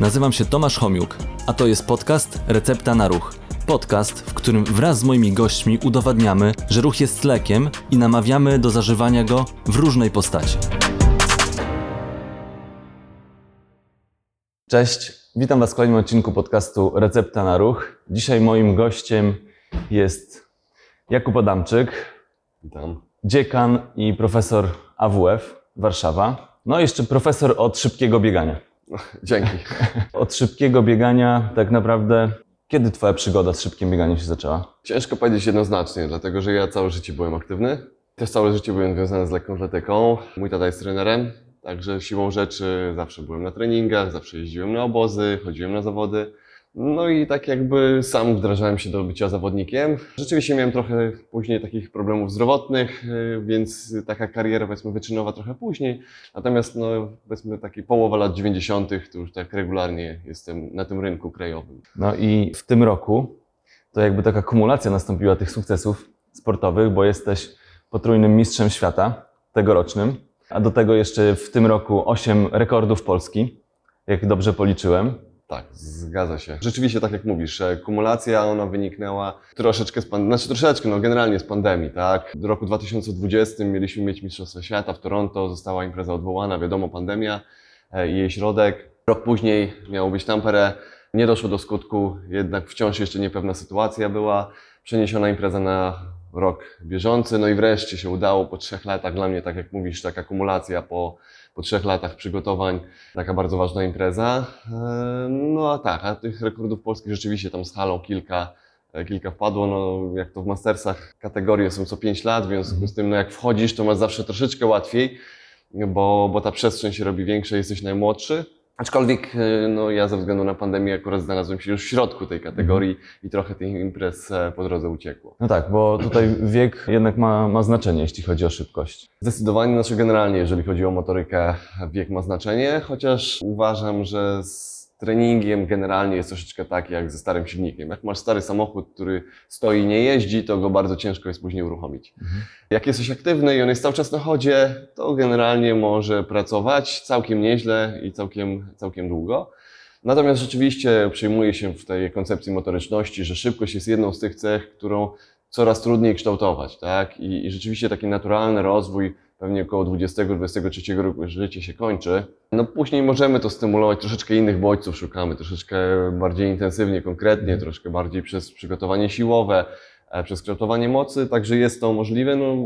Nazywam się Tomasz Homiuk, a to jest podcast Recepta na Ruch. Podcast, w którym wraz z moimi gośćmi udowadniamy, że ruch jest lekiem i namawiamy do zażywania go w różnej postaci. Cześć, witam Was w kolejnym odcinku podcastu Recepta na Ruch. Dzisiaj moim gościem jest Jakub Adamczyk, Witam. dziekan i profesor AWF Warszawa. No i jeszcze profesor od szybkiego biegania. Dzięki. Od szybkiego biegania tak naprawdę, kiedy Twoja przygoda z szybkim bieganiem się zaczęła? Ciężko powiedzieć jednoznacznie, dlatego że ja całe życie byłem aktywny. Też całe życie byłem związany z lekką atletyką. Mój tata jest trenerem, także siłą rzeczy zawsze byłem na treningach, zawsze jeździłem na obozy, chodziłem na zawody. No i tak jakby sam wdrażałem się do bycia zawodnikiem. Rzeczywiście miałem trochę później takich problemów zdrowotnych, yy, więc taka kariera powiedzmy wyczynowa trochę później. Natomiast no powiedzmy taki połowa lat 90. to już tak regularnie jestem na tym rynku krajowym. No i w tym roku to jakby taka kumulacja nastąpiła tych sukcesów sportowych, bo jesteś potrójnym mistrzem świata tegorocznym, a do tego jeszcze w tym roku 8 rekordów Polski, jak dobrze policzyłem. Tak, zgadza się. Rzeczywiście, tak jak mówisz, e, kumulacja ona wyniknęła troszeczkę z pandemii, znaczy troszeczkę, no generalnie z pandemii, tak. W roku 2020 mieliśmy mieć Mistrzostwa Świata w Toronto, została impreza odwołana, wiadomo, pandemia e, i jej środek. Rok później miało być Tampere, nie doszło do skutku, jednak wciąż jeszcze niepewna sytuacja była. Przeniesiona impreza na rok bieżący, no i wreszcie się udało po trzech latach, dla mnie, tak jak mówisz, taka kumulacja po po trzech latach przygotowań, taka bardzo ważna impreza. E, No a tak, a tych rekordów polskich rzeczywiście tam z halą kilka, e, kilka wpadło. No, jak to w Mastersach kategorie są co 5 lat, w związku z tym no, jak wchodzisz, to masz zawsze troszeczkę łatwiej, bo, bo ta przestrzeń się robi większa, jesteś najmłodszy. Aczkolwiek e, no, ja ze względu na pandemię akurat znalazłem się już w środku tej kategorii i trochę tych imprez e, po drodze uciekło. No tak, bo tutaj wiek jednak ma, ma znaczenie, jeśli chodzi o szybkość. Zdecydowanie, znaczy generalnie, jeżeli chodzi o motorykę, wiek ma znaczenie, chociaż uważam, że z treningiem generalnie jest troszeczkę tak jak ze starym silnikiem. Jak masz stary samochód, który stoi i nie jeździ, to go bardzo ciężko jest później uruchomić. Jak jesteś aktywny i on jest cały czas na chodzie, to generalnie może pracować całkiem nieźle i całkiem, całkiem długo. Natomiast rzeczywiście przyjmuje się w tej koncepcji motoryczności, że szybkość jest jedną z tych cech, którą coraz trudniej kształtować, tak? I, i rzeczywiście taki naturalny rozwój, pewnie około 20-23 roku życie się kończy. No później możemy to stymulować, troszeczkę innych bodźców szukamy, troszeczkę bardziej intensywnie, konkretnie, troszkę bardziej przez przygotowanie siłowe, przez kształtowanie mocy, także jest to możliwe. No,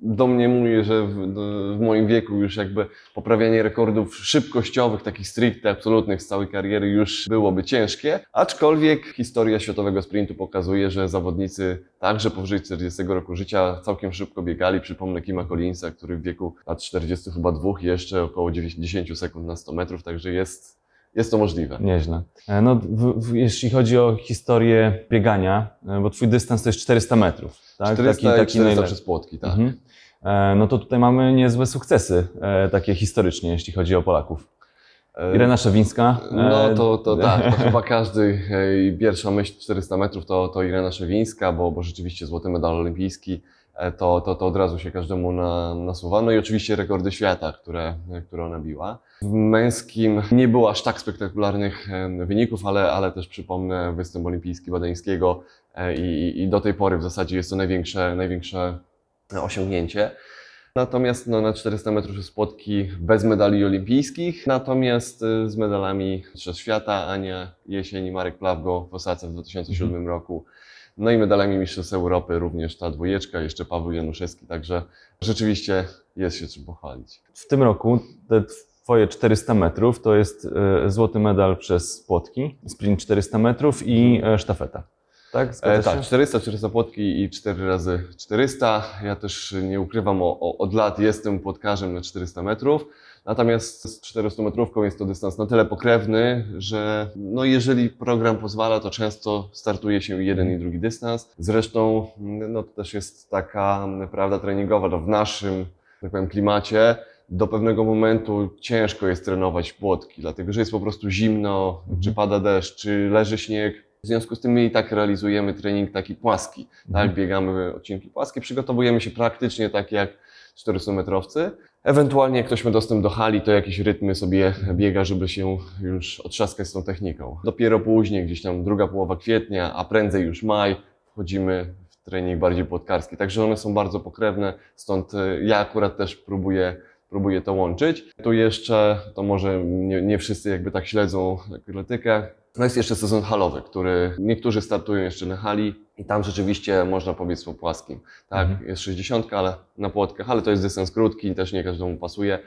do mnie mówię, że w, w moim wieku już jakby poprawianie rekordów szybkościowych, takich stricte absolutnych z całej kariery już byłoby ciężkie, aczkolwiek historia światowego sprintu pokazuje, że zawodnicy także powyżej 40 roku życia całkiem szybko biegali. Przypomnę Kima Collinsa, który w wieku lat 40 chyba dwóch jeszcze około 90 sekund na 100 metrów, także jest, jest to możliwe. Nieźle. E, No, w, w, jeśli chodzi o historię biegania, e, bo Twój dystans to jest 400 metrów, tak? 400 i 400 najlepszy. przez płotki, tak. Mhm. E, No to tutaj mamy niezłe sukcesy, takie historycznie, jeśli chodzi o Polaków. Irena Szewińska. No to, to tak, to chyba każdy, pierwsza myśl 400 metrów to, to Irena Szewińska, bo, bo rzeczywiście złoty medal olimpijski, to, to, to od razu się każdemu na, nasuwa. No i oczywiście rekordy świata, które, które ona biła. W męskim nie było aż tak spektakularnych e, wyników, ale, ale też przypomnę występ olimpijski Badeńskiego e, i, i do tej pory w zasadzie jest to największe, największe osiągnięcie. Natomiast no, na 400 metrów jest spotki bez medali olimpijskich, natomiast z medalami Mistrzostw Świata Ania Jesień i Marek Plawgo w Osace w 2007 roku. No i medalami Mistrzostw Europy również ta dwójeczka, jeszcze Paweł Januszewski, także rzeczywiście jest się czym pochwalić. W tym roku te Twoje 400 metrów to jest e, złoty medal przez płotki, sprint 400 metrów i e, sztafeta. Tak? E, tak, się? 400, 400 płotki i 4 razy 400. Ja też nie ukrywam, o, o, od lat jestem płotkarzem na 400 metrów. Natomiast z 400 metrówką jest to dystans na tyle pokrewny, że no jeżeli program pozwala, to często startuje się jeden i drugi dystans. Zresztą no to też jest taka prawda treningowa, no w naszym tak powiem, klimacie do pewnego momentu ciężko jest trenować płotki, dlatego że jest po prostu zimno, czy pada deszcz, czy leży śnieg. W związku z tym my i tak realizujemy trening taki płaski, tak? Biegamy odcinki płaskie, przygotowujemy się praktycznie tak jak 400-metrowcy. Ewentualnie jak ktoś ma dostęp do hali, to jakieś rytmy sobie biega, żeby się już otrzaskać z tą techniką. Dopiero później, gdzieś tam druga połowa kwietnia, a prędzej już maj, wchodzimy w trening bardziej płotkarski. Także one są bardzo pokrewne, stąd e, ja akurat też próbuję, próbuję to łączyć. Tu jeszcze, to może nie, nie wszyscy jakby tak śledzą atletykę, no jest jeszcze sezon halowy, który niektórzy startują jeszcze na hali i tam rzeczywiście można pobiec po płaskim. Tak, Mhm. jest 60, ale na płotkach, ale to jest dystans krótki, też nie każdemu pasuje,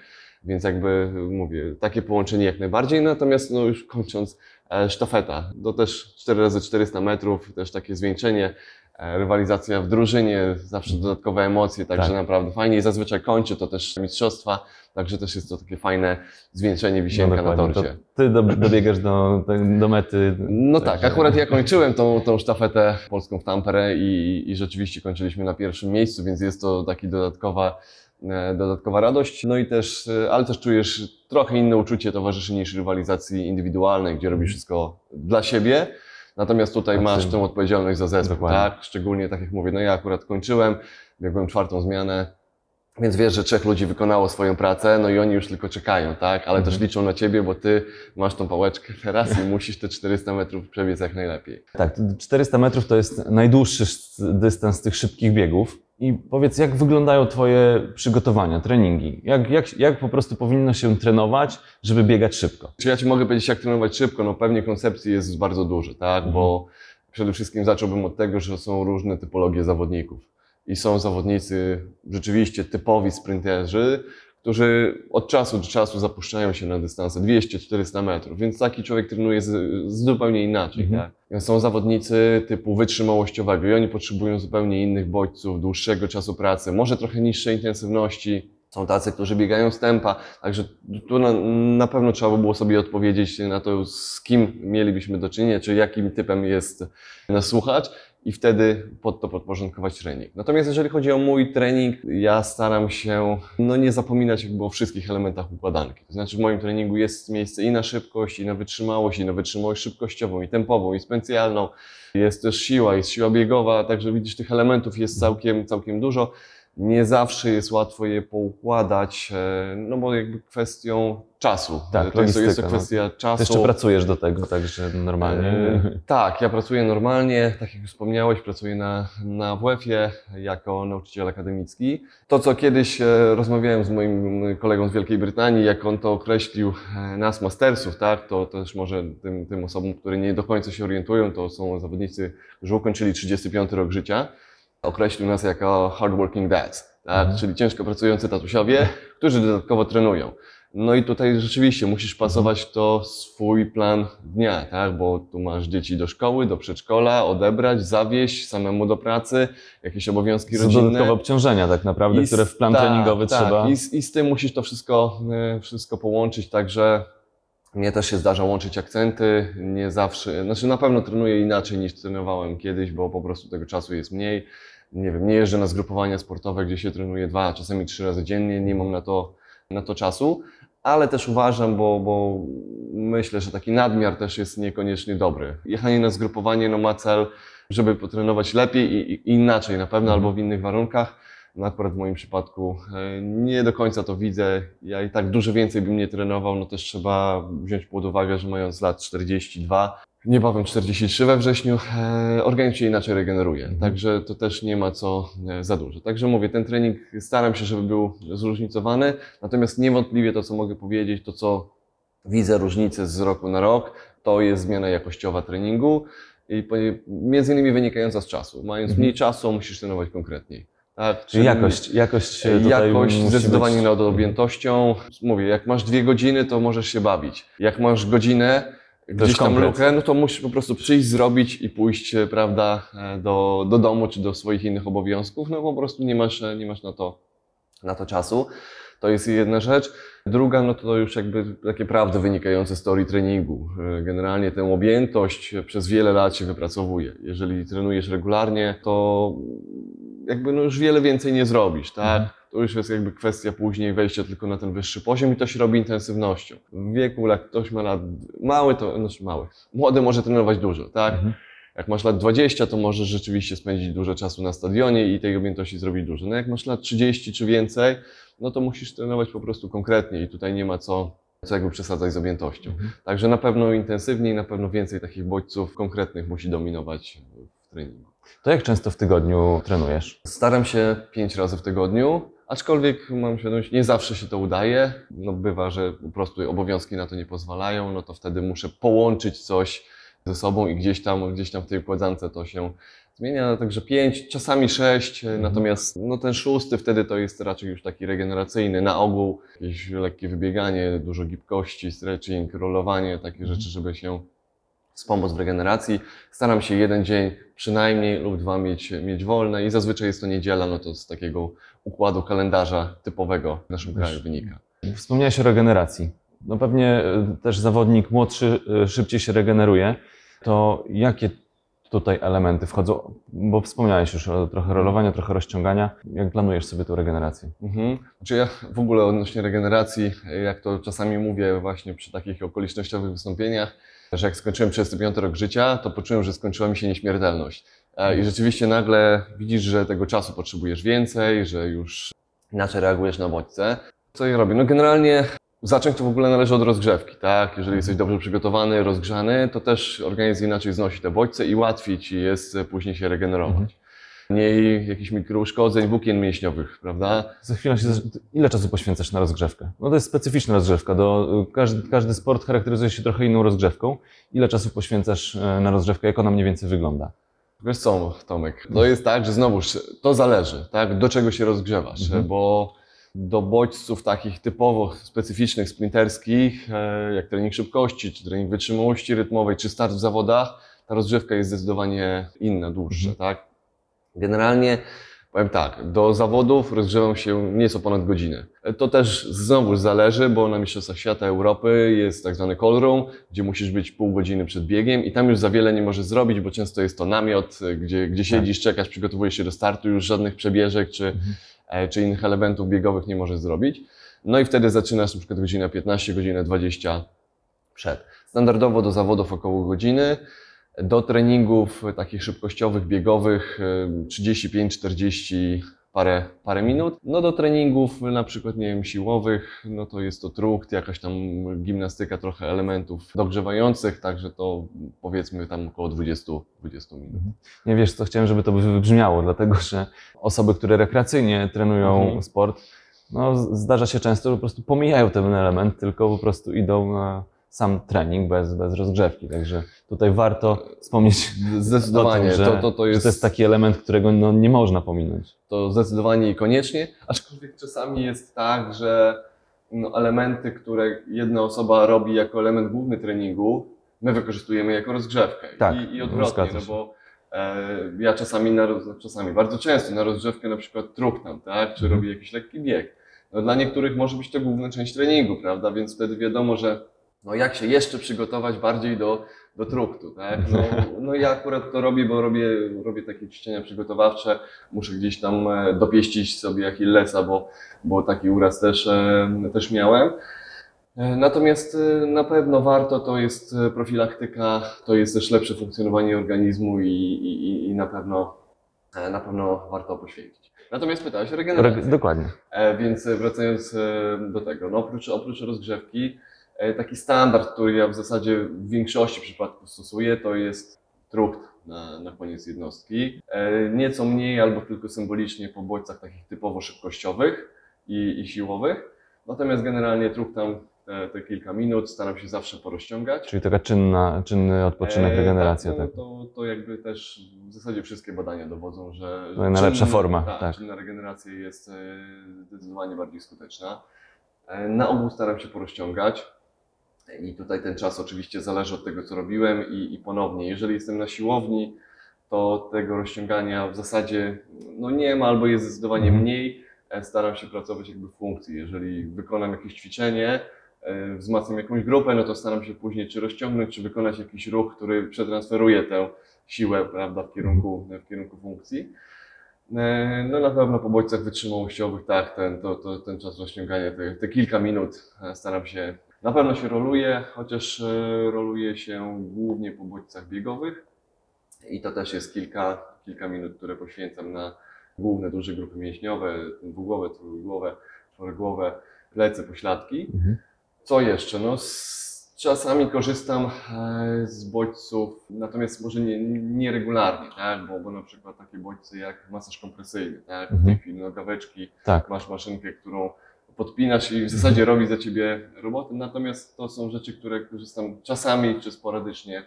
więc jakby mówię, takie połączenie jak najbardziej. Natomiast no już kończąc, e, sztafeta, to też 4 razy 400 metrów, też takie zwieńczenie. E, Rywalizacja w drużynie, zawsze dodatkowe emocje, także Tak. naprawdę fajnie i zazwyczaj kończy to też mistrzostwa, także też jest to takie fajne zwieńczenie wisienka na dokładnie. torcie. To ty do, dobiegasz do, do mety. No tak, Także- akurat ja kończyłem tą, tą sztafetę polską w Tampere i, i rzeczywiście kończyliśmy na pierwszym miejscu, więc jest to taki dodatkowa, e, dodatkowa radość. No i też, e, ale też czujesz trochę inne uczucie towarzyszy niż rywalizacji indywidualnej, gdzie robisz wszystko dla siebie. Natomiast tutaj masz Absolutnie. tę odpowiedzialność za zespół, Dokładnie. tak? Szczególnie tak jak mówię, no ja akurat kończyłem, biegłem czwartą zmianę, więc wiesz, że trzech ludzi wykonało swoją pracę, no i oni już tylko czekają, tak? Ale Mhm. też liczą na ciebie, bo ty masz tą pałeczkę teraz i musisz te 400 metrów przebiec jak najlepiej. Tak, 400 metrów to jest najdłuższy sz- dystans tych szybkich biegów. I powiedz, jak wyglądają Twoje przygotowania, treningi? Jak, jak, jak po prostu powinno się trenować, żeby biegać szybko? Czy ja ci mogę powiedzieć, jak trenować szybko? No pewnie koncepcji jest bardzo dużo, tak? Bo przede wszystkim zacząłbym od tego, że są różne typologie zawodników. I są zawodnicy rzeczywiście typowi sprinterzy, którzy od czasu do czasu zapuszczają się na dystanse 200-400 metrów, więc taki człowiek trenuje z, z zupełnie inaczej. Mhm. Tak? Są zawodnicy typu wytrzymałościowego i oni potrzebują zupełnie innych bodźców, dłuższego czasu pracy, może trochę niższej intensywności. Są tacy, którzy biegają z tempa, także tu na, na pewno trzeba by było sobie odpowiedzieć na to, z kim mielibyśmy do czynienia, czy jakim typem jest nas słuchacz i wtedy pod to podporządkować trening. Natomiast jeżeli chodzi o mój trening, ja staram się no, nie zapominać jakby o wszystkich elementach układanki. To znaczy w moim treningu jest miejsce i na szybkość, i na wytrzymałość, i na wytrzymałość szybkościową, i tempową, i specjalną. Jest też siła, jest siła biegowa, także widzisz, tych elementów jest całkiem, całkiem dużo. Nie zawsze jest łatwo je poukładać, e, no bo jakby kwestią czasu. Tak, to jest, jest to logistyka, no. kwestia Ty czasu. jeszcze pracujesz do tego, także normalnie. E, Tak, ja pracuję normalnie, tak jak już wspomniałeś, pracuję na, na WF-ie jako nauczyciel akademicki. To, co kiedyś e, rozmawiałem z moim kolegą z Wielkiej Brytanii, jak on to określił e, nas mastersów, tak, to też może tym, tym osobom, które nie do końca się orientują, to są zawodnicy, którzy ukończyli 35 rok życia, określił nas jako hardworking dads, tak, Mhm. czyli ciężko pracujący tatusiowie, którzy dodatkowo trenują. No i tutaj rzeczywiście musisz pasować to swój plan dnia, tak? Bo tu masz dzieci do szkoły, do przedszkola, odebrać, zawieźć, samemu do pracy, jakieś obowiązki Są rodzinne. dodatkowe obciążenia tak naprawdę, I które w plan tak, treningowy tak. trzeba... I z, I z tym musisz to wszystko, e, wszystko połączyć, także mnie też się zdarza łączyć akcenty, nie zawsze, znaczy na pewno trenuję inaczej niż trenowałem kiedyś, bo po prostu tego czasu jest mniej. Nie wiem, nie jeżdżę na zgrupowania sportowe, gdzie się trenuje dwa, a czasami trzy razy dziennie, nie mam na to, na to czasu, ale też uważam, bo, bo myślę, że taki nadmiar też jest niekoniecznie dobry. Jechanie na zgrupowanie no, ma cel, żeby potrenować lepiej i, i inaczej na pewno, albo w innych warunkach. No akurat w moim przypadku e, nie do końca to widzę. Ja i tak dużo więcej bym nie trenował, no też trzeba wziąć pod uwagę, że mając lat 42, niebawem 43 we wrześniu, e, organizm się inaczej regeneruje. Także to też nie ma co e, za dużo. Także mówię, ten trening staram się, żeby był zróżnicowany, natomiast niewątpliwie to, co mogę powiedzieć, to co widzę różnicę z roku na rok, to jest zmiana jakościowa treningu i między innymi wynikająca z czasu. Mając Mhm. mniej czasu, musisz trenować konkretniej. Tak? Czyli jakość, jakość e, Jakość zdecydowanie być... nad objętością. Mówię, jak masz dwie godziny, to możesz się bawić. Jak masz godzinę, gdzieś tam komplet. lukę, no to musisz po prostu przyjść, zrobić i pójść, e, prawda, e, do, do domu czy do swoich innych obowiązków. No po prostu nie masz, e, nie masz na to, na to czasu. To jest jedna rzecz. Druga, no to już jakby takie prawdy wynikające z teorii treningu. Generalnie tę objętość przez wiele lat się wypracowuje. Jeżeli trenujesz regularnie, to jakby no już wiele więcej nie zrobisz, tak? Mhm. To już jest jakby kwestia później wejścia tylko na ten wyższy poziom i to się robi intensywnością. W wieku, jak ktoś ma lat mały, to znaczy mały, młody może trenować dużo, tak? Mhm. Jak masz lat 20, to możesz rzeczywiście spędzić dużo czasu na stadionie i tej objętości zrobić dużo. No jak masz lat 30 czy więcej, no to musisz trenować po prostu konkretnie i tutaj nie ma co, co jakby przesadzać z objętością. Także na pewno intensywniej, na pewno więcej takich bodźców konkretnych musi dominować w treningu. To jak często w tygodniu trenujesz? Staram się pięć razy w tygodniu, aczkolwiek mam świadomość, nie zawsze się to udaje. No bywa, że po prostu obowiązki na to nie pozwalają, no to wtedy muszę połączyć coś ze sobą i gdzieś tam, gdzieś tam w tej układance to się zmienia. Także pięć, czasami sześć, natomiast no ten szósty wtedy to jest raczej już taki regeneracyjny. Na ogół jakieś lekkie wybieganie, dużo gibkości, stretching, rolowanie, takie rzeczy, żeby się wspomóc w regeneracji. Staram się jeden dzień przynajmniej lub dwa mieć, mieć wolne i zazwyczaj jest to niedziela, no to z takiego układu kalendarza typowego w naszym kraju wynika. Wspomniałeś o regeneracji. No pewnie y, też zawodnik młodszy y, szybciej się regeneruje. To jakie tutaj elementy wchodzą? Bo wspomniałeś już o trochę rolowania, trochę rozciągania. Jak planujesz sobie tą regenerację? Mhm. Znaczy ja w ogóle odnośnie regeneracji, jak to czasami mówię właśnie przy takich okolicznościowych wystąpieniach, że jak skończyłem 35 rok życia, to poczułem, że skończyła mi się nieśmiertelność. E, I rzeczywiście nagle widzisz, że tego czasu potrzebujesz więcej, że już inaczej reagujesz na bodźce. Co ja robię? No generalnie zacząć to w ogóle należy od rozgrzewki, tak? Jeżeli jesteś dobrze przygotowany, rozgrzany, to też organizm inaczej znosi te bodźce i łatwiej ci jest później się regenerować. Mniej jakichś mikrouszkodzeń włókien mięśniowych, prawda? Za chwilę się. Ile czasu poświęcasz na rozgrzewkę? No to jest specyficzna rozgrzewka. Do, każdy, każdy sport charakteryzuje się trochę inną rozgrzewką. Ile czasu poświęcasz e, na rozgrzewkę? Jak ona mniej więcej wygląda? Wiesz co, Tomek, to jest tak, że znowuż to zależy, tak, do czego się rozgrzewasz, Mhm. bo do bodźców takich typowo specyficznych, sprinterskich, e, jak trening szybkości, czy trening wytrzymałości rytmowej, czy start w zawodach, ta rozgrzewka jest zdecydowanie inna, dłuższa, Mhm. tak. Generalnie powiem tak, do zawodów rozgrzewam się nieco ponad godzinę. To też znowu zależy, bo na Mistrzostwach Świata Europy jest tak zwany call room, gdzie musisz być pół godziny przed biegiem i tam już za wiele nie możesz zrobić, bo często jest to namiot, gdzie, gdzie siedzisz, czekasz, przygotowujesz się do startu, już żadnych przebieżek czy, Mhm. e, czy innych elementów biegowych nie możesz zrobić. No i wtedy zaczynasz na przykład godzina 15, godzina 20 przed. Standardowo do zawodów około godziny. Do treningów takich szybkościowych, biegowych y, 35-40 parę, parę minut. No do treningów na przykład, nie wiem, siłowych, no to jest to trukt, jakaś tam gimnastyka, trochę elementów dogrzewających, także to powiedzmy tam około 20, 20 minut. Nie wiesz, co chciałem, żeby to wybrzmiało, dlatego że osoby, które rekreacyjnie trenują Mhm. sport, no, zdarza się często, że po prostu pomijają ten element, tylko po prostu idą na sam trening bez, bez rozgrzewki. Także tutaj warto wspomnieć Zdecydowanie, o tym, że, to, to, to, jest, to jest taki element, którego no, nie można pominąć. to zdecydowanie i koniecznie, aczkolwiek czasami jest tak, że no, elementy, które jedna osoba robi jako element główny treningu, my wykorzystujemy jako rozgrzewkę. Tak, I, i odwrotnie, zgadza no bo e, ja czasami, na, czasami, bardzo często na rozgrzewkę na przykład truknam, tak, czy Mhm. robię jakiś lekki bieg. No, dla niektórych może być to główna część treningu, prawda, więc wtedy wiadomo, że no, jak się jeszcze przygotować bardziej do, do truktu, tak? No, no ja akurat to robię, bo robię, robię takie ćwiczenia przygotowawcze, muszę gdzieś tam e, dopieścić sobie Achillesa, bo, bo taki uraz też, e, też miałem. E, Natomiast na pewno warto, to jest profilaktyka, to jest też lepsze funkcjonowanie organizmu i, i, i- na pewno na pewno warto poświęcić. Natomiast pytałeś o regenerację. Re- dokładnie. Więc wracając do tego, no oprócz, oprócz rozgrzewki, taki standard, który ja w zasadzie w większości przypadków stosuję, to jest trukt na, na koniec jednostki. E, Nieco mniej albo tylko symbolicznie po bodźcach takich typowo szybkościowych i, i siłowych. Natomiast generalnie truktam te, te kilka minut, staram się zawsze porozciągać. Czyli taka czynna, czynny odpoczynek, E, regeneracja. Tak, Tak, no, to, to jakby też w zasadzie wszystkie badania dowodzą, że To najlepsza czynna- forma, Tak, tak. czynna regeneracja jest e, zdecydowanie bardziej skuteczna. E, Na ogół staram się porozciągać i tutaj ten czas oczywiście zależy od tego, co robiłem i, i ponownie, jeżeli jestem na siłowni, to tego rozciągania w zasadzie no nie ma albo jest zdecydowanie Mhm. mniej. E, Staram się pracować jakby w funkcji. Jeżeli wykonam jakieś ćwiczenie, e, wzmacniam jakąś grupę, no to staram się później czy rozciągnąć, czy wykonać jakiś ruch, który przetransferuje tę siłę prawda, w, kierunku, w kierunku funkcji. E, No na pewno po bodźcach wytrzymałościowych, tak, ten, to, to, ten czas rozciągania, te, te kilka minut staram się, na pewno się roluję, chociaż e, roluję się głównie po bodźcach biegowych I to też jest kilka, kilka minut, które poświęcam na główne duże grupy mięśniowe, dwugłowe, trójgłowe, czworogłowe, plecy, pośladki. Mhm. Co jeszcze? No, z, czasami korzystam e, z bodźców, natomiast może nie, nie regularnie, tak? bo, bo na przykład takie bodźce jak masaż kompresyjny, tak? w tej Mhm. chwili nogaweczki, Tak. masz maszynkę, którą podpinasz i w zasadzie robi za ciebie robotę, natomiast to są rzeczy, które korzystam czasami czy sporadycznie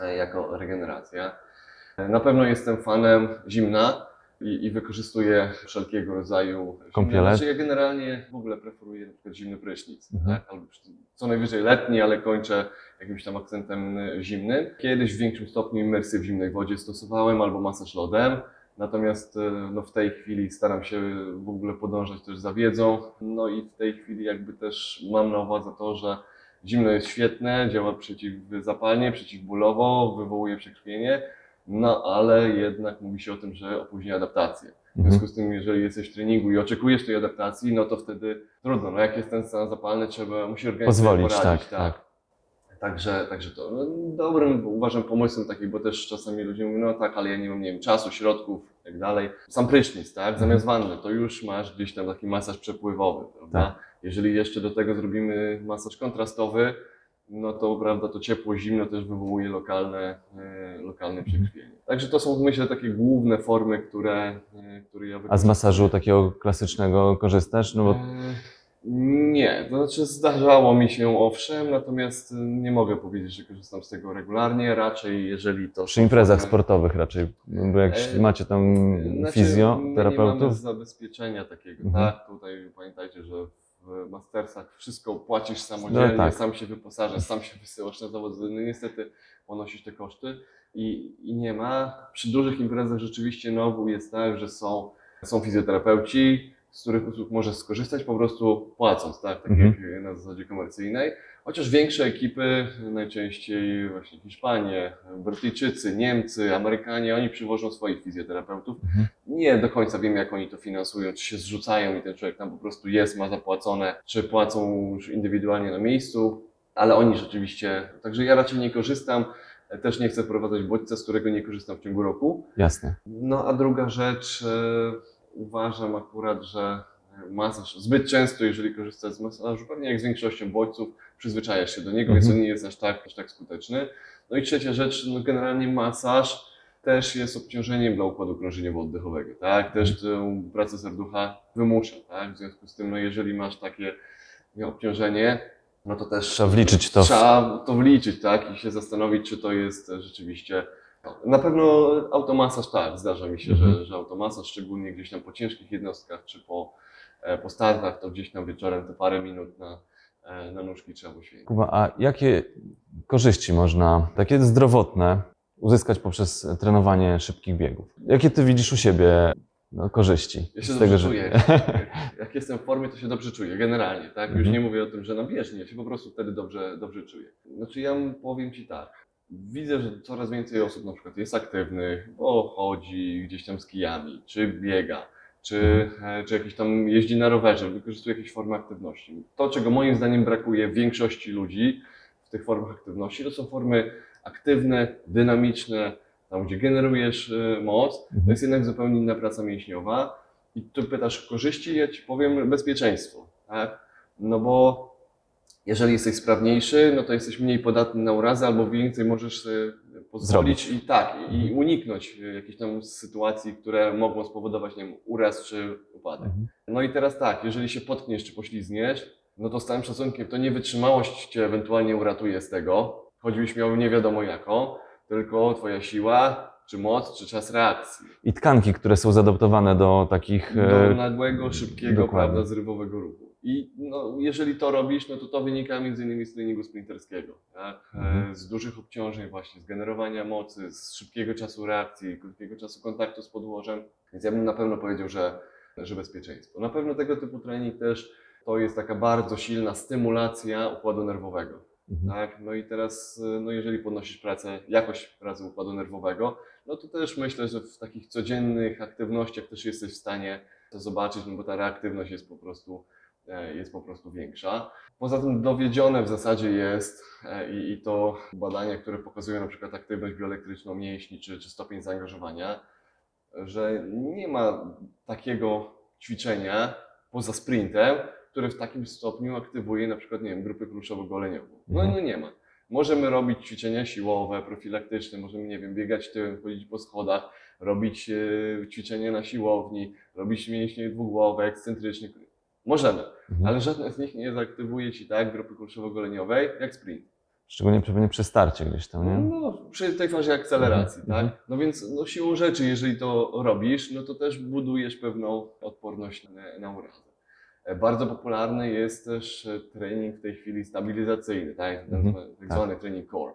e, jako regeneracja. E, Na pewno jestem fanem zimna i, i wykorzystuję wszelkiego rodzaju Kąpiele? Znaczy ja generalnie w ogóle preferuję na przykład zimny prysznic, Mhm. tak? Albo co najwyżej letni, ale kończę jakimś tam akcentem y, zimnym. Kiedyś w większym stopniu imersję w zimnej wodzie stosowałem albo masaż lodem. Natomiast y, no, w tej chwili staram się w ogóle podążać też za wiedzą. No i w tej chwili jakby też mam na uwadze to, że zimno jest świetne, działa przeciwzapalnie, przeciwbólowo, wywołuje przekrwienie, no ale jednak mówi się o tym, że opóźnia adaptację. W Mhm. związku z tym, jeżeli jesteś w treningu i oczekujesz tej adaptacji, no to wtedy trudno. No jak jest ten stan zapalny, trzeba, musi organizm Pozwolić, poradzić. tak, tak. Także, także to no, dobrym uważam pomysłem taki, bo też czasami ludzie mówią, no tak, ale ja nie mam, nie wiem, czasu, środków i tak dalej. Sam prysznic, tak, zamiast wanny, to już masz gdzieś tam taki masaż przepływowy, prawda? Jeżeli jeszcze do tego zrobimy masaż kontrastowy, no to prawda, to ciepło, zimno też wywołuje lokalne, e, lokalne przekrwienie. Także to są myślę takie główne formy, które, e, które ja A z masażu takiego klasycznego korzystasz? No bo E, Nie, to znaczy zdarzało mi się owszem, natomiast e, nie mogę powiedzieć, że korzystam z tego regularnie. Raczej jeżeli to. przy imprezach sportowych raczej, bo jak E, macie tam Znaczy, my nie mamy fizjoterapeutów, zabezpieczenia takiego, Mhm. tak? Tutaj pamiętajcie, że w mastersach wszystko płacisz samodzielnie, No tak. sam się wyposażasz, sam się wysyłasz na zawód, no niestety ponosisz te koszty i, i nie ma. Przy dużych imprezach rzeczywiście na ogół jest tak, że są, są fizjoterapeuci, z których usług możesz skorzystać po prostu płacąc, tak? Tak Mhm. jak na zasadzie komercyjnej. Chociaż większe ekipy, najczęściej właśnie Hiszpanie, Brytyjczycy, Niemcy, Amerykanie, oni przywożą swoich fizjoterapeutów. Mhm. Nie do końca wiem, jak oni to finansują, czy się zrzucają i ten człowiek tam po prostu jest, ma zapłacone, czy płacą już indywidualnie na miejscu, ale oni rzeczywiście, także ja raczej nie korzystam, też nie chcę wprowadzać bodźca, z którego nie korzystam w ciągu roku. jasne. No a druga rzecz, e, uważam akurat, że masaż zbyt często, jeżeli korzystasz z masażu, pewnie jak z większością bodźców, przyzwyczajasz się do niego, Mhm. więc on nie jest aż tak, aż tak skuteczny. No i trzecia rzecz, no generalnie masaż też jest obciążeniem dla układu krążeniowo-oddechowego, tak? Też tę pracę serducha wymusza, tak? W związku z tym, no jeżeli masz takie obciążenie, no to też Trzeba wliczyć to w- Trzeba to wliczyć, tak? I się zastanowić, czy to jest e, rzeczywiście. Na pewno automasaż tak, zdarza mi się, Mhm. że, że automasaż, szczególnie gdzieś tam po ciężkich jednostkach, czy po, e, po startach, to gdzieś tam wieczorem te parę minut na, e, na nóżki trzeba poświęcić. Kuba, a jakie korzyści można, takie zdrowotne, uzyskać poprzez trenowanie szybkich biegów? Jakie ty widzisz u siebie no, korzyści? Ja się z dobrze że- czuję. Jak jestem w formie, to się dobrze czuję, generalnie, tak? Już Mhm. nie mówię o tym, że na bieżni, ja się po prostu wtedy dobrze, dobrze czuję. Znaczy ja powiem Ci tak, widzę, że coraz więcej osób na przykład jest aktywnych, bo chodzi gdzieś tam z kijami, czy biega, czy, e, czy jakieś tam jeździ na rowerze, wykorzystuje jakieś formy aktywności. To, czego moim zdaniem brakuje w większości ludzi w tych formach aktywności, to są formy aktywne, dynamiczne, tam gdzie generujesz e, moc, to Mhm. jest jednak zupełnie inna praca mięśniowa. I tu pytasz o korzyści, ja Ci powiem bezpieczeństwo, tak? No bo jeżeli jesteś sprawniejszy, no to jesteś mniej podatny na urazy, albo więcej możesz sobie pozwolić Zrobić. i tak, i uniknąć e, jakichś tam sytuacji, które mogą spowodować, nie wiem, uraz czy upadek. Mhm. No i teraz tak, jeżeli się potkniesz czy poślizgniesz, no to z całym szacunkiem, to nie wytrzymałość Cię ewentualnie uratuje z tego, choćbyś miał nie wiadomo jaką, tylko Twoja siła, czy moc, czy czas reakcji. I tkanki, które są zaadaptowane do takich... Do e, nagłego, szybkiego, dokładnie. prawda, zrywowego ruchu. I no, jeżeli to robisz, no to to wynika między innymi z treningu sprinterskiego, tak? Mhm. E, z dużych obciążeń właśnie, z generowania mocy, z szybkiego czasu reakcji, krótkiego czasu kontaktu z podłożem. Więc ja bym na pewno powiedział, że, że bezpieczeństwo. Na pewno tego typu trening też to jest taka bardzo silna stymulacja układu nerwowego. Mhm. Tak? No i teraz, no jeżeli podnosisz pracę, jakość pracy układu nerwowego, no to też myślę, że w takich codziennych aktywnościach też jesteś w stanie to zobaczyć, no bo ta reaktywność jest po prostu jest po prostu większa. Poza tym dowiedzione w zasadzie jest e, i, i to badania, które pokazują na przykład aktywność bioelektryczną mięśni czy, czy stopień zaangażowania, że nie ma takiego ćwiczenia poza sprintem, które w takim stopniu aktywuje na przykład, nie wiem, grupy kluczowo-goleniową. No, Mhm. no nie ma. Możemy robić ćwiczenia siłowe, profilaktyczne, możemy, nie wiem, biegać tyłem, chodzić po schodach, robić e, ćwiczenia na siłowni, robić mięśnie dwugłowe, ekscentrycznie. Możemy, Mhm. ale żadne z nich nie zaaktywuje Ci tak grupy kluczowo-goleniowej jak sprint. Szczególnie pewnie przy starcie gdzieś tam, nie? No, przy tej fazie akceleracji, Mhm. tak? No więc no, siłą rzeczy, jeżeli to robisz, no to też budujesz pewną odporność na, na urazę. E, Bardzo popularny jest też e, trening w tej chwili stabilizacyjny, tak? Tak, Mhm. tak zwany trening core.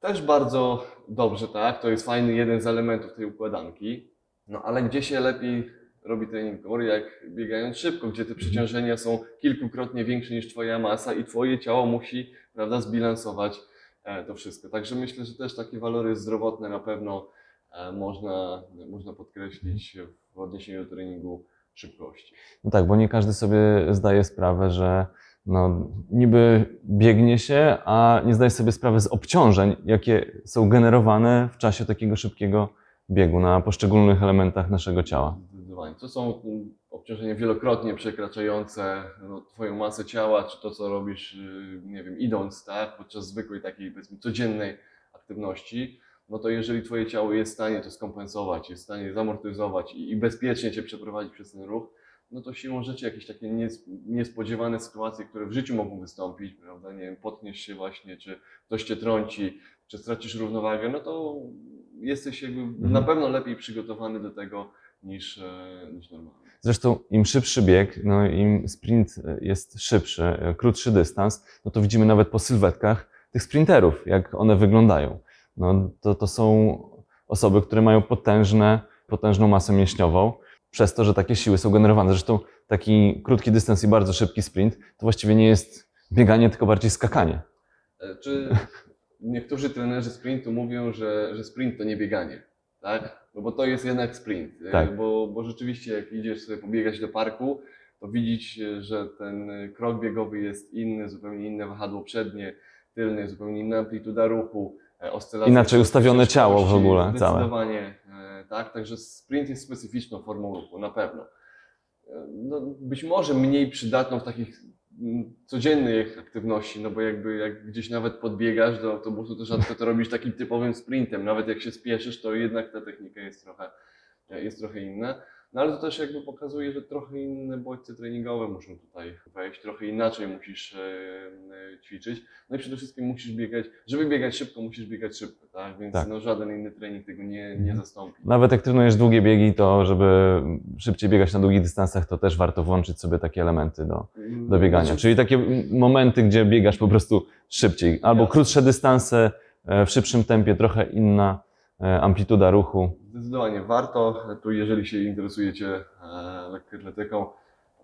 Też bardzo dobrze, tak? To jest fajny jeden z elementów tej układanki. No ale gdzie się lepiej robi trening jak biegając szybko, gdzie te przeciążenia są kilkukrotnie większe niż Twoja masa i Twoje ciało musi, prawda, zbilansować e, to wszystko. Także myślę, że też takie walory zdrowotne na pewno e, można, można podkreślić w odniesieniu do treningu szybkości. No tak, bo nie każdy sobie zdaje sprawę, że no, niby biegnie się, a nie zdaje sobie sprawy z obciążeń, jakie są generowane w czasie takiego szybkiego biegu na poszczególnych elementach naszego ciała. Zdecydowanie. To są mm, obciążenia wielokrotnie przekraczające no, Twoją masę ciała, czy to, co robisz, y, nie wiem, idąc, tak, podczas zwykłej takiej, powiedzmy, codziennej aktywności, no to jeżeli Twoje ciało jest w stanie to skompensować, jest w stanie zamortyzować i, i bezpiecznie Cię przeprowadzić przez ten ruch, no to siłą rzeczy jakieś takie nies- niespodziewane sytuacje, które w życiu mogą wystąpić, prawda, nie wiem, potniesz się właśnie, czy ktoś Cię trąci, czy stracisz równowagę, no to jesteś jakby na pewno lepiej przygotowany do tego niż, e, niż normalnie. Zresztą im szybszy bieg, no im sprint jest szybszy, e, krótszy dystans, no to widzimy nawet po sylwetkach tych sprinterów, jak one wyglądają. No to, to są osoby, które mają potężne, potężną masę mięśniową, przez to, że takie siły są generowane. Zresztą taki krótki dystans i bardzo szybki sprint to właściwie nie jest bieganie, tylko bardziej skakanie. E, Czy niektórzy trenerzy sprintu mówią, że, że sprint to nie bieganie, tak? No bo to jest jednak sprint, Tak. bo, bo rzeczywiście jak idziesz sobie pobiegać do parku, to widzieć, że ten krok biegowy jest inny, zupełnie inne wahadło przednie, tylne, zupełnie inna amplituda ruchu, e, Inaczej ustawione ciało w ogóle całe. Zdecydowanie, e, tak? Także sprint jest specyficzną formą ruchu, na pewno. E, No, być może mniej przydatną w takich codziennych aktywności, no bo jakby jak gdzieś nawet podbiegasz do autobusu, to rzadko to robisz takim typowym sprintem. Nawet jak się spieszysz, to jednak ta technika jest trochę, jest trochę inna. No ale to też jakby pokazuje, że trochę inne bodźce treningowe muszą tutaj wejść, trochę inaczej musisz e, ćwiczyć. No i przede wszystkim musisz biegać, żeby biegać szybko, musisz biegać szybko, tak? Więc Tak. No, żaden inny trening tego nie, nie zastąpi. Nawet jak trenujesz długie biegi, to żeby szybciej biegać na długich dystansach, to też warto włączyć sobie takie elementy do, do biegania. Znaczy, Czyli takie momenty, gdzie biegasz po prostu szybciej. Albo Jasne. krótsze dystanse, e, w szybszym tempie, trochę inna amplituda ruchu. Zdecydowanie warto. Tu, jeżeli się interesujecie e, lekkoatletyką,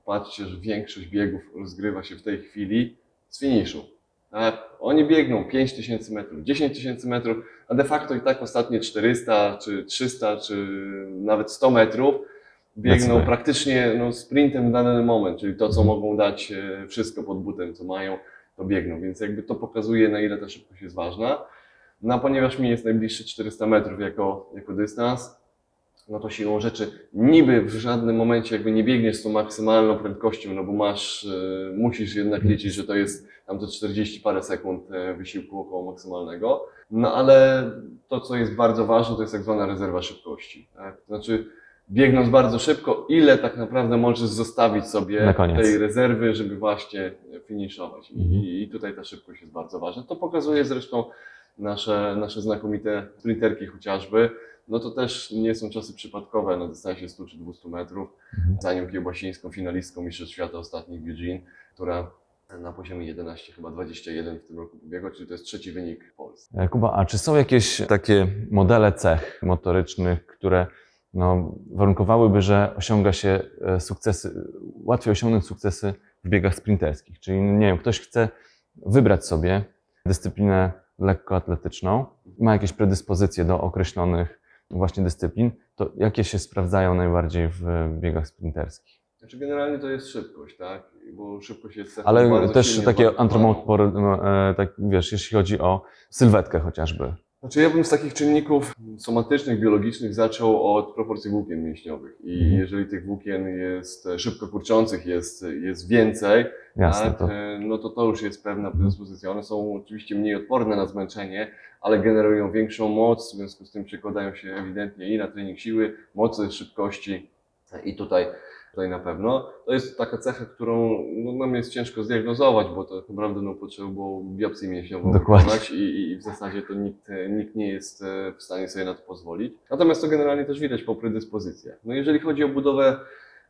patrzcie, że większość biegów rozgrywa się w tej chwili z finiszu. Tak? Oni biegną 5000 metrów, 10 tysięcy metrów, a de facto i tak ostatnie 400, czy 300, czy nawet 100 metrów biegną Zdecydowanie. praktycznie no, sprintem w dany moment, czyli to, co Mhm. mogą dać e, wszystko pod butem, co mają, to biegną. Więc jakby to pokazuje, na ile ta szybkość jest ważna. No ponieważ mi jest najbliższy 400 metrów jako, jako dystans, no to siłą rzeczy niby w żadnym momencie jakby nie biegniesz z tą maksymalną prędkością, no bo masz, e, musisz jednak liczyć, że to jest tam te 40 parę sekund e, wysiłku około maksymalnego. No ale to, co jest bardzo ważne, to jest tak zwana rezerwa szybkości. Tak? Znaczy, biegnąc bardzo szybko, ile tak naprawdę możesz zostawić sobie tej rezerwy, żeby właśnie finiszować. I, Mhm. I tutaj ta szybkość jest bardzo ważna. To pokazuje zresztą nasze, nasze znakomite sprinterki chociażby. No to też nie są czasy przypadkowe na dystansie 100 czy 200 metrów. Mhm. Za nią Kiełbasińską, finalistką Mistrzostw Świata ostatnich Eugene, która na poziomie 11, chyba 21 w tym roku pobiegła, czyli to jest trzeci wynik w Polsce. E, Kuba, a czy są jakieś takie modele cech motorycznych, które no, warunkowałyby, że osiąga się e, sukcesy, łatwiej osiągnąć sukcesy w biegach sprinterskich? Czyli, nie wiem, ktoś chce wybrać sobie dyscyplinę lekkoatletyczną, ma jakieś predyspozycje do określonych właśnie dyscyplin, to jakie się sprawdzają najbardziej w biegach sprinterskich? Znaczy generalnie to jest szybkość, tak? Bo szybkość jest Ale też takie wartościowaną. antromopory, e, tak wiesz, jeśli chodzi o sylwetkę chociażby. Znaczy ja bym z takich czynników somatycznych, biologicznych zaczął od proporcji włókien mięśniowych. I Mhm. jeżeli tych włókien jest e, szybko kurczących jest, jest więcej, Jasne, tak, to e, no to to już jest pewna predyspozycja. One są oczywiście mniej odporne na zmęczenie, ale generują większą moc, w związku z tym przekładają się ewidentnie i na trening siły, mocy, szybkości i tutaj, tutaj na pewno. To jest taka cecha, którą no, nam jest ciężko zdiagnozować, bo to naprawdę no, potrzeba było biopsję mięśniową Dokładnie. wykonać i, i w zasadzie to nikt, nikt nie jest e, w stanie sobie na to pozwolić. Natomiast to generalnie też widać po predyspozycjach. No jeżeli chodzi o budowę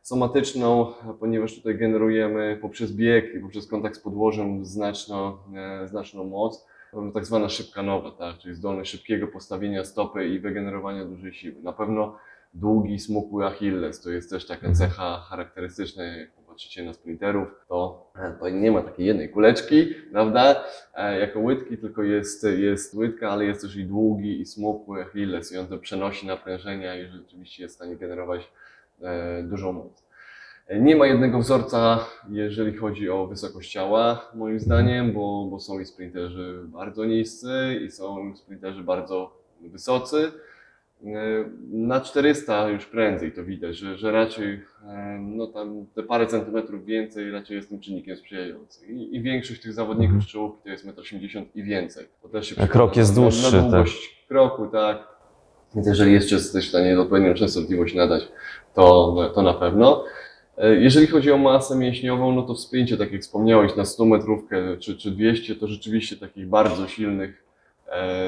somatyczną, ponieważ tutaj generujemy poprzez bieg i poprzez kontakt z podłożem znaczną, e, znaczną moc, tak zwana szybka nowa, tak? czyli zdolność szybkiego postawienia stopy i wygenerowania dużej siły. Na pewno długi, smukły Achilles to jest też taka Mhm. cecha charakterystyczna, jak popatrzycie na sprinterów, to, to nie ma takiej jednej kuleczki, prawda, e, jako łydki, tylko jest, jest łydka, ale jest też i długi i smukły Achilles i on to przenosi naprężenia i rzeczywiście jest w stanie generować e, dużą moc. E, Nie ma jednego wzorca, jeżeli chodzi o wysokość ciała, moim zdaniem, bo, bo są i sprinterzy bardzo niscy i są sprinterzy bardzo wysocy. E, Na 400 już prędzej to widać, że, że raczej e, no tam te parę centymetrów więcej raczej jest tym czynnikiem sprzyjającym. I, i większość tych zawodników z czołówki to jest 1,80 m i więcej. To też się krok jest dłuższy, Na długość kroku, tak. Więc jeżeli jeszcze jesteś w stanie odpowiednią częstotliwość nadać, to, to na pewno. E, Jeżeli chodzi o masę mięśniową, no to w sprincie, tak jak wspomniałeś, na 100 metrówkę czy, czy 200, to rzeczywiście takich bardzo silnych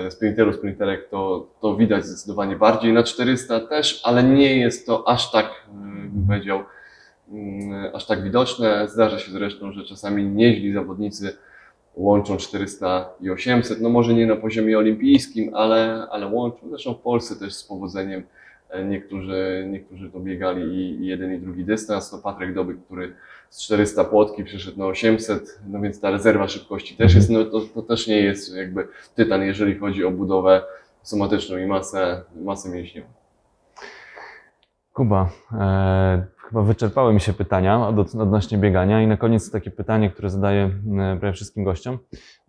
sprinterów, sprinterek to, to widać zdecydowanie bardziej. Na 400 też, ale nie jest to aż tak, e, bym powiedział, mm, aż tak widoczne. Zdarza się zresztą, że czasami nieźli zawodnicy łączą 400 i 800, no może nie na poziomie olimpijskim, ale, ale łączą. Zresztą w Polsce też z powodzeniem e, niektórzy, niektórzy to biegali i, i jeden i drugi dystans. To Patryk Dobyk, który z 400 płotki przeszedł na 800, no więc ta rezerwa szybkości też jest, no to, to też nie jest jakby tytan, jeżeli chodzi o budowę somatyczną i masę, masę mięśniową. Kuba, e, chyba wyczerpały mi się pytania od, odnośnie biegania i na koniec takie pytanie, które zadaję e, prawie wszystkim gościom,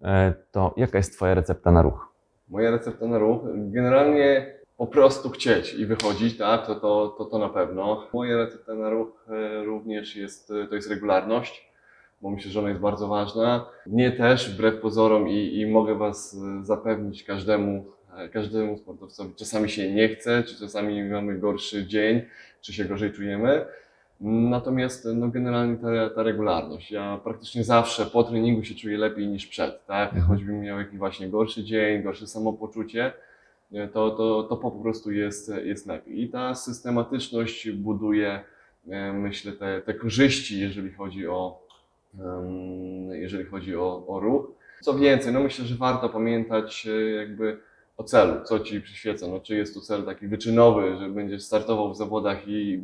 e, to jaka jest Twoja recepta na ruch? Moja recepta na ruch, generalnie po prostu chcieć i wychodzić, tak, to, to, to, to na pewno. Moja recepta na ruch e, również jest, e, to jest regularność, bo myślę, że ona jest bardzo ważna. Mnie też, wbrew pozorom i, i mogę Was e, zapewnić każdemu, każdemu sportowcowi, czasami się nie chce, czy czasami mamy gorszy dzień, czy się gorzej czujemy. Natomiast no, generalnie ta, ta regularność. Ja praktycznie zawsze po treningu się czuję lepiej niż przed, tak? Mhm. Choćbym miał jakiś właśnie gorszy dzień, gorsze samopoczucie, to, to, to po prostu jest, jest lepiej. I ta systematyczność buduje, myślę, te, te korzyści, jeżeli chodzi o, jeżeli chodzi o, o ruch. Co więcej, no myślę, że warto pamiętać e, jakby o celu, co ci przyświeca. No, czy jest to cel taki wyczynowy, że będziesz startował w zawodach i,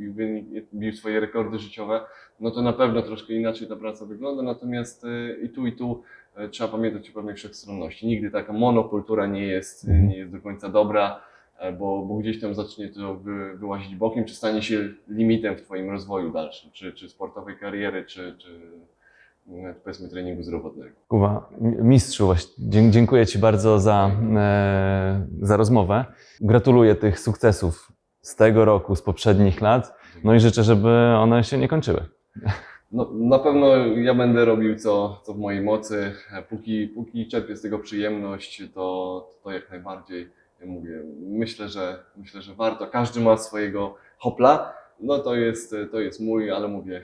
bił swoje rekordy życiowe, no to na pewno troszkę inaczej ta praca wygląda. Natomiast e, i tu, i tu trzeba pamiętać o pewnej wszechstronności. Nigdy taka monokultura nie jest, Mhm. nie jest do końca dobra, e, bo, bo gdzieś tam zacznie to wy, wyłazić bokiem, czy stanie się limitem w Twoim rozwoju dalszym, czy, czy sportowej kariery, czy, czy e, powiedzmy treningu zdrowotnego. Kuba, mistrzu, dziękuję Ci bardzo za, e, za rozmowę. Gratuluję tych sukcesów z tego roku, z poprzednich lat. No i życzę, żeby one się nie kończyły. No, na pewno ja będę robił co, co w mojej mocy. Póki, póki czerpię z tego przyjemność, to, to jak najbardziej mówię. Myślę, że myślę, że warto. Każdy ma swojego hopla. No to jest, to jest mój, ale mówię,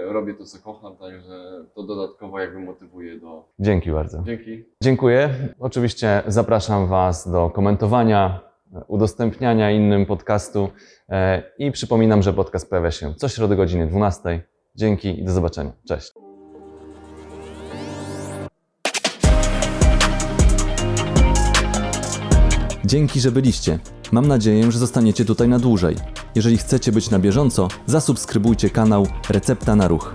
e, robię to co kocham, także to dodatkowo jakby motywuje do. Dzięki bardzo. Dzięki. Dziękuję. Oczywiście zapraszam Was do komentowania, udostępniania innym podcastu e, i przypominam, że podcast pojawia się co środę godzinie 12. Dzięki i do zobaczenia. Cześć. Dzięki, że byliście. Mam nadzieję, że zostaniecie tutaj na dłużej. Jeżeli chcecie być na bieżąco, zasubskrybujcie kanał Recepta na Ruch.